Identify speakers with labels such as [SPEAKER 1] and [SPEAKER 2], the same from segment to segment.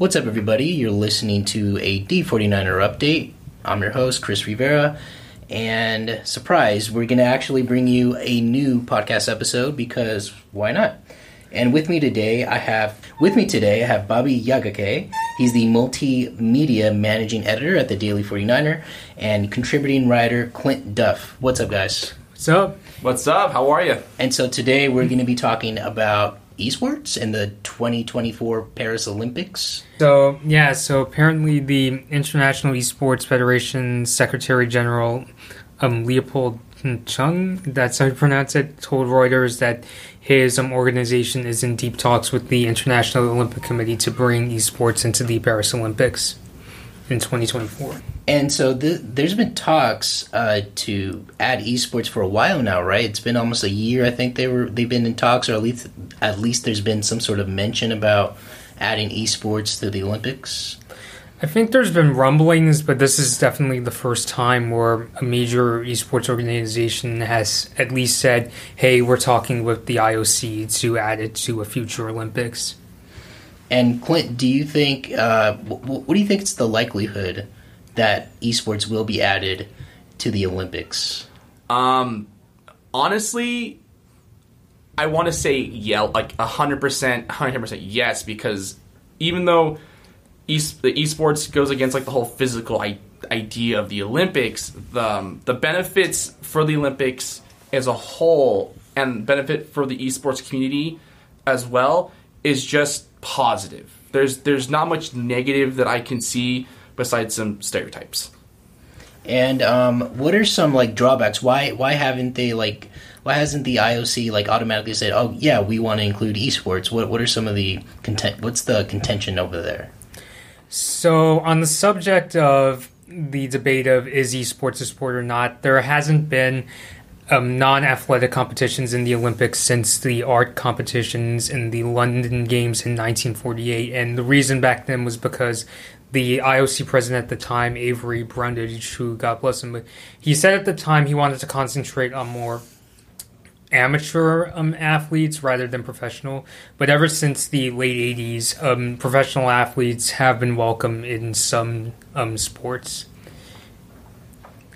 [SPEAKER 1] What's up, everybody? You're listening to a D49er update. I'm your host, Chris Rivera. And surprise, we're going to actually bring you a new podcast episode because why not? And with me today, I have with me today I have Bobby Yagake. He's the multimedia managing editor at the Daily 49er and contributing writer Clint Duff. What's up, guys?
[SPEAKER 2] What's up?
[SPEAKER 3] What's up? How are you?
[SPEAKER 1] And so today we're going to be talking about esports and the 2024 Paris Olympics.
[SPEAKER 2] So, yeah, so apparently the International Esports Federation Secretary General um, Leopold Chung, that's how you pronounce it, told Reuters that his um, organization is in deep talks with the International Olympic Committee to bring esports into the Paris Olympics in 2024.
[SPEAKER 1] And so th- there's been talks uh, to add esports for a while now, right? It's been almost a year. I think they were they've been in talks, or at least at least there's been some sort of mention about adding esports to the Olympics.
[SPEAKER 2] I think there's been rumblings, but this is definitely the first time where a major esports organization has at least said, "Hey, we're talking with the IOC to add it to a future Olympics."
[SPEAKER 1] And Clint, do you think uh, w- what do you think is the likelihood that esports will be added to the Olympics?
[SPEAKER 3] Um, honestly, I want to say yeah, like hundred percent, hundred percent yes, because even though e- the esports goes against like the whole physical I- idea of the Olympics, the um, the benefits for the Olympics as a whole and benefit for the esports community as well is just positive. There's there's not much negative that I can see besides some stereotypes.
[SPEAKER 1] And um, what are some like drawbacks? Why why haven't they like why hasn't the IOC like automatically said, "Oh yeah, we want to include esports"? What what are some of the content? What's the contention over there?
[SPEAKER 2] So on the subject of the debate of is esports a sport or not, there hasn't been um, non-athletic competitions in the Olympics since the art competitions in the London Games in 1948, and the reason back then was because the IOC president at the time, Avery Brundage, who God bless him, but he said at the time he wanted to concentrate on more amateur um, athletes rather than professional. But ever since the late 80s, um, professional athletes have been welcome in some um, sports.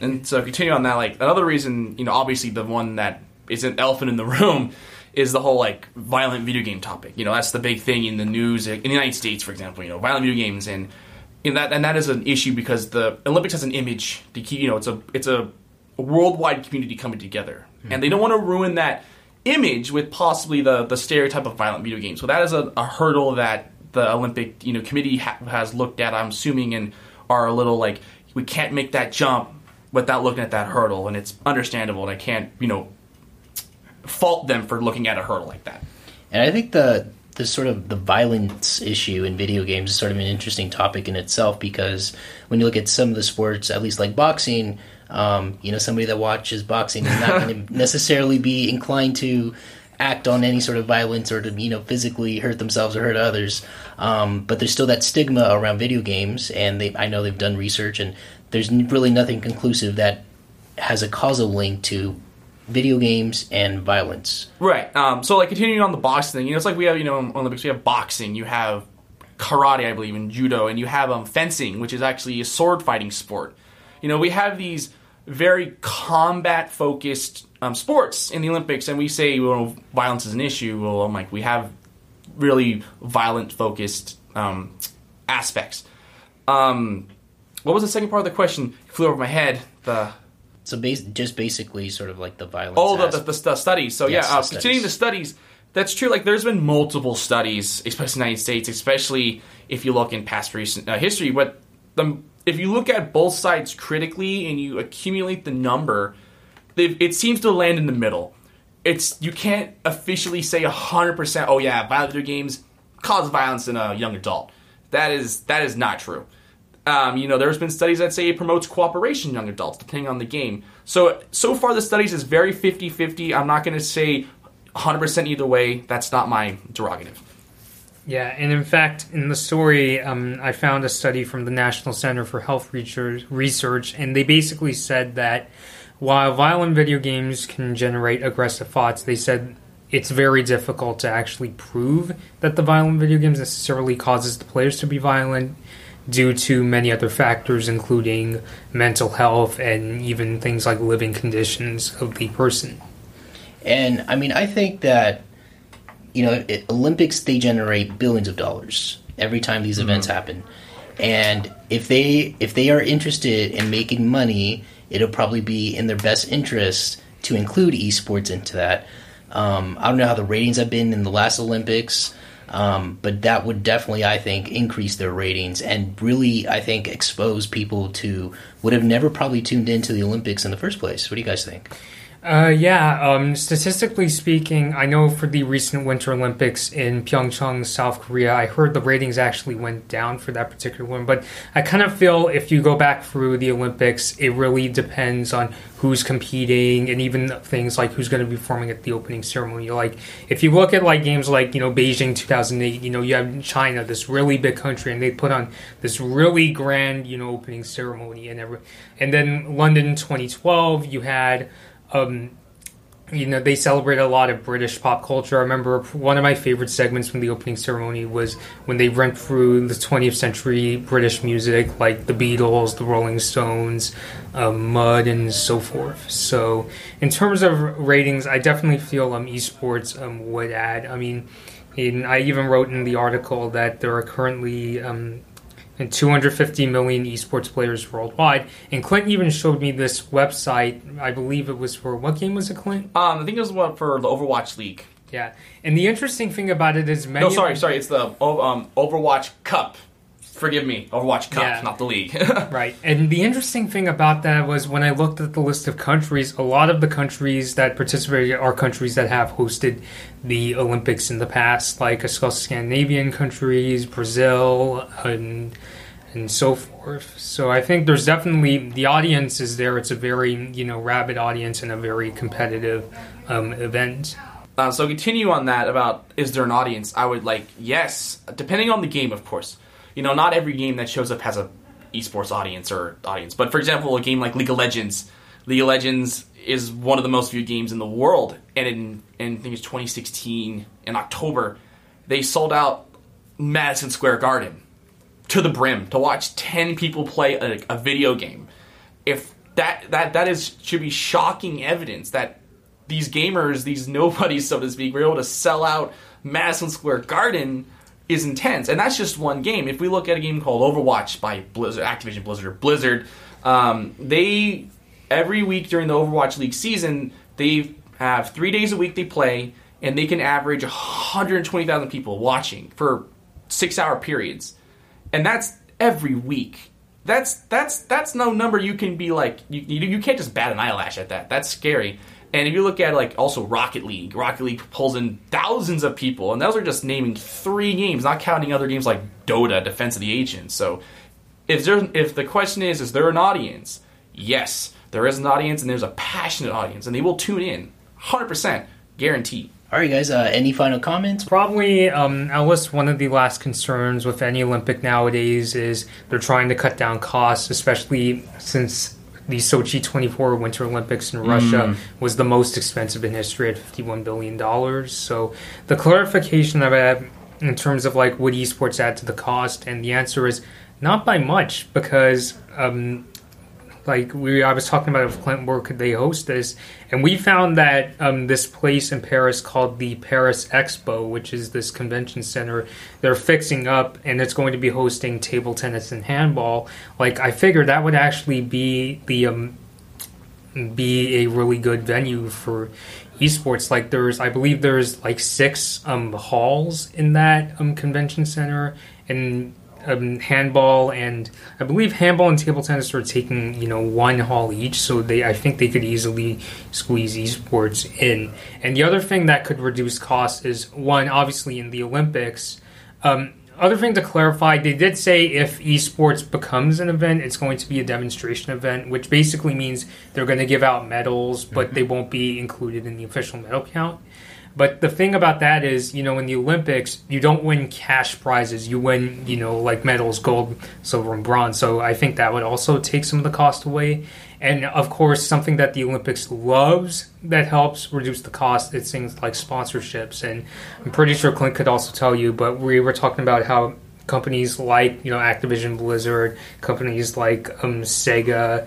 [SPEAKER 3] And so, continue on that, like another reason, you know, obviously the one that is an elephant in the room is the whole like violent video game topic. You know, that's the big thing in the news in the United States, for example. You know, violent video games, and in that and that is an issue because the Olympics has an image to keep. You know, it's a it's a worldwide community coming together, mm-hmm. and they don't want to ruin that image with possibly the the stereotype of violent video games. So that is a, a hurdle that the Olympic you know committee ha- has looked at. I'm assuming and are a little like we can't make that jump without looking at that hurdle, and it's understandable. And I can't you know fault them for looking at a hurdle like that.
[SPEAKER 1] And I think the the sort of the violence issue in video games is sort of an interesting topic in itself because when you look at some of the sports, at least like boxing, um, you know, somebody that watches boxing is not going to necessarily be inclined to act on any sort of violence or to you know physically hurt themselves or hurt others. Um, but there's still that stigma around video games, and they, I know they've done research, and there's really nothing conclusive that has a causal link to video games and violence.
[SPEAKER 3] Right. Um, so like continuing on the boxing thing, you know, it's like we have you know Olympics we have boxing, you have karate, I believe, and judo, and you have um, fencing, which is actually a sword fighting sport. You know, we have these very combat focused um, sports in the Olympics, and we say well, violence is an issue. Well, I'm like we have really violent focused um, aspects. Um, what was the second part of the question? It flew over my head. The
[SPEAKER 1] so bas- just basically sort of like the violence.
[SPEAKER 3] Oh, the, the, the, the studies. So yes, yeah, uh, continuing the studies. That's true. Like there's been multiple studies, especially in the United States, especially if you look in past recent uh, history. But the, if you look at both sides critically and you accumulate the number, it seems to land in the middle. It's you can't officially say hundred percent. Oh yeah, violent video games cause violence in a young adult. That is that is not true. Um, you know, there's been studies that say it promotes cooperation in young adults, depending on the game. So, so far the studies is very 50-50. I'm not going to say 100% either way. That's not my derogative.
[SPEAKER 2] Yeah, and in fact, in the story, um, I found a study from the National Center for Health Research, and they basically said that while violent video games can generate aggressive thoughts, they said it's very difficult to actually prove that the violent video games necessarily causes the players to be violent due to many other factors including mental health and even things like living conditions of the person.
[SPEAKER 1] And i mean i think that you know it, olympics they generate billions of dollars every time these mm-hmm. events happen. And if they if they are interested in making money it'll probably be in their best interest to include esports into that. Um, I don't know how the ratings have been in the last Olympics, um, but that would definitely, I think, increase their ratings and really, I think, expose people to would have never probably tuned into the Olympics in the first place. What do you guys think?
[SPEAKER 2] Uh, yeah, um, statistically speaking, I know for the recent Winter Olympics in Pyeongchang, South Korea, I heard the ratings actually went down for that particular one. But I kind of feel if you go back through the Olympics, it really depends on who's competing and even things like who's going to be performing at the opening ceremony. Like, if you look at like games like, you know, Beijing 2008, you know, you have China, this really big country, and they put on this really grand, you know, opening ceremony and every, and then London 2012, you had um, you know, they celebrate a lot of British pop culture. I remember one of my favorite segments from the opening ceremony was when they went through the 20th century British music, like the Beatles, the Rolling Stones, um, Mud, and so forth. So, in terms of ratings, I definitely feel um, esports um, would add. I mean, in, I even wrote in the article that there are currently um, and 250 million esports players worldwide. And Clint even showed me this website. I believe it was for what game was it, Clint?
[SPEAKER 3] Um, I think it was one for the Overwatch League.
[SPEAKER 2] Yeah, and the interesting thing about it is many.
[SPEAKER 3] No, sorry, sorry. It's the um, Overwatch Cup. Forgive me, Overwatch Cup, yeah. not the league.
[SPEAKER 2] right. And the interesting thing about that was when I looked at the list of countries, a lot of the countries that participated are countries that have hosted the Olympics in the past, like Scandinavian countries, Brazil, and and so forth. So I think there's definitely the audience is there. It's a very you know rabid audience and a very competitive um, event.
[SPEAKER 3] Uh, so continue on that about is there an audience? I would like yes, depending on the game, of course you know, not every game that shows up has a esports audience or audience. But for example, a game like League of Legends, League of Legends is one of the most viewed games in the world, and in, in I think it's 2016 in October, they sold out Madison Square Garden to the brim to watch 10 people play a, a video game. If that that that is should be shocking evidence that these gamers, these nobodies, so to speak, were able to sell out Madison Square Garden is intense, and that's just one game. If we look at a game called Overwatch by Blizzard, Activision Blizzard, Blizzard, um, they every week during the Overwatch League season they have three days a week they play, and they can average 120,000 people watching for six-hour periods, and that's every week. That's that's that's no number you can be like you, you can't just bat an eyelash at that. That's scary. And if you look at like also Rocket League, Rocket League pulls in thousands of people, and those are just naming three games, not counting other games like Dota, Defense of the Ancients. So if there, if the question is, is there an audience? Yes, there is an audience, and there's a passionate audience, and they will tune in, hundred percent, guaranteed.
[SPEAKER 1] All right, guys. Uh, any final comments?
[SPEAKER 2] Probably, um, Ellis. One of the last concerns with any Olympic nowadays is they're trying to cut down costs, especially since the Sochi 24 Winter Olympics in Russia mm. was the most expensive in history at 51 billion dollars. So the clarification of it in terms of like would esports add to the cost, and the answer is not by much because um, like we I was talking about if Clinton where could they host this, and we found that um, this place in Paris called the Paris Expo, which is this convention center, they're fixing up, and it's going to be hosting table tennis and handball. Like I figured that would actually be the um, be a really good venue for esports. Like there's, I believe there's like six um, halls in that um, convention center, and um, handball and I believe handball and table tennis are taking you know one hall each, so they I think they could easily squeeze esports in. And the other thing that could reduce costs is one, obviously in the Olympics. Um, other thing to clarify, they did say if esports becomes an event, it's going to be a demonstration event, which basically means they're going to give out medals, but mm-hmm. they won't be included in the official medal count. But the thing about that is, you know, in the Olympics, you don't win cash prizes. You win, you know, like medals, gold, silver, and bronze. So I think that would also take some of the cost away. And of course, something that the Olympics loves that helps reduce the cost is things like sponsorships. And I'm pretty sure Clint could also tell you, but we were talking about how companies like you know Activision Blizzard, companies like um, Sega,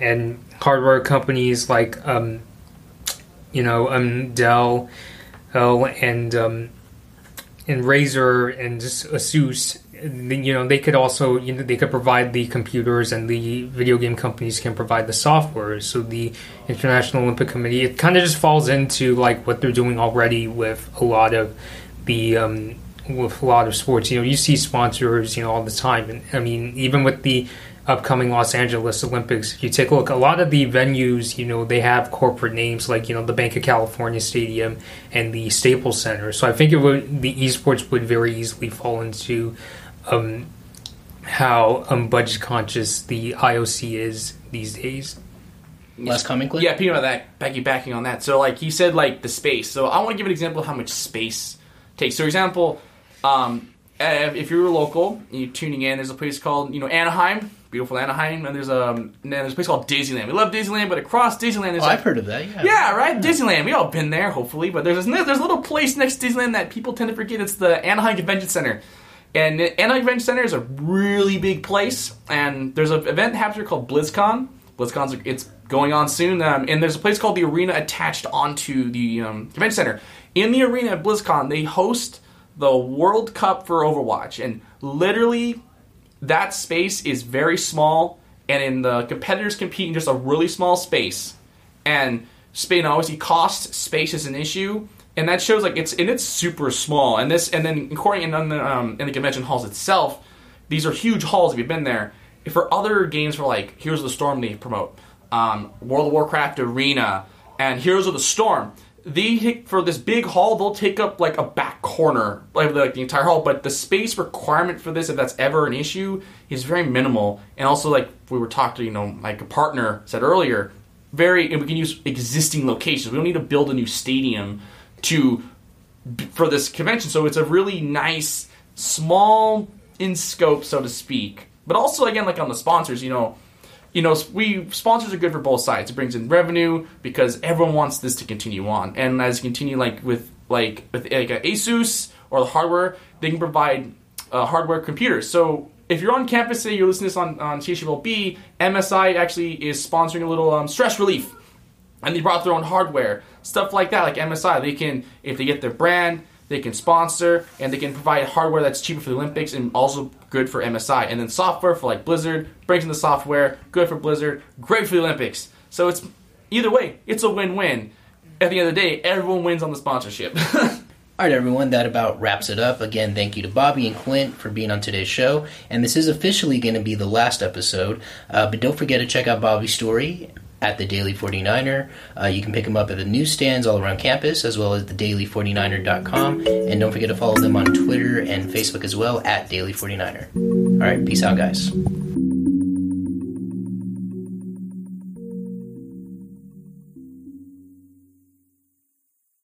[SPEAKER 2] and hardware companies like um, you know um, Dell, oh, and um, and Razer and Asus. You know they could also you know they could provide the computers and the video game companies can provide the software. So the International Olympic Committee it kind of just falls into like what they're doing already with a lot of the um, with a lot of sports. You know, you see sponsors, you know, all the time. And I mean, even with the upcoming Los Angeles Olympics, if you take a look, a lot of the venues, you know, they have corporate names like, you know, the Banc of California Stadium and the Staples Center. So I think it would, the esports would very easily fall into um, how um, budget conscious the IOC is these days.
[SPEAKER 1] Last comment, Clint?
[SPEAKER 3] Yeah, speaking about that, Becky backing on that. So, like, he said, like, the space. So, I want to give an example of how much space takes. So, for example, um, if you're local, you're tuning in. There's a place called you know Anaheim, beautiful Anaheim, and there's a um, and there's a place called Disneyland. We love Disneyland, but across Disneyland, there's
[SPEAKER 1] Oh,
[SPEAKER 3] like,
[SPEAKER 1] I've heard of that. Yeah.
[SPEAKER 3] yeah, right, Disneyland. We all been there, hopefully, but there's this, there's a little place next to Disneyland that people tend to forget. It's the Anaheim Convention Center. And Anaheim Convention Center is a really big place, and there's an event happening called BlizzCon. BlizzCon's it's going on soon, um, and there's a place called the Arena attached onto the um, convention center. In the arena at BlizzCon, they host the World Cup for Overwatch, and literally that space is very small, and in the competitors compete in just a really small space, and Spain obviously cost space is an issue, and that shows like it's and it's super small, and this and then according in the um, in the convention halls itself, these are huge halls if you've been there. If for other games for like Heroes of the Storm they promote, um, World of Warcraft Arena, and Heroes of the Storm they for this big hall they'll take up like a back corner like, like the entire hall but the space requirement for this if that's ever an issue is very minimal. And also like we were talking you know like a partner said earlier very and we can use existing locations. We don't need to build a new stadium to for this convention. So it's a really nice small in scope so to speak. But also again like on the sponsors you know you know, we sponsors are good for both sides. It brings in revenue because everyone wants this to continue on, and as you continue like with like with like a Asus or the hardware, they can provide uh, hardware computers. So if you're on campus, say you're listening to this on on CHLB, MSI actually is sponsoring a little um, stress relief, and they brought their own hardware, stuff like that. Like MSI, they can if they get their brand. They can sponsor and they can provide hardware that's cheaper for the Olympics and also good for MSI. And then software for like Blizzard brings in the software, good for Blizzard, great for the Olympics. So it's either way, it's a win-win. At the end of the day, everyone wins on the sponsorship.
[SPEAKER 1] All right, everyone, that about wraps it up. Again, thank you to Bobby and Clint for being on today's show. And this is officially going to be the last episode. Uh, but don't forget to check out Bobby's story at the Daily 49er. Uh, you can pick them up at the newsstands all around campus, as well as the daily49er.com. And don't forget to follow them on Twitter and Facebook as well at Daily 49er. All right, peace out, guys.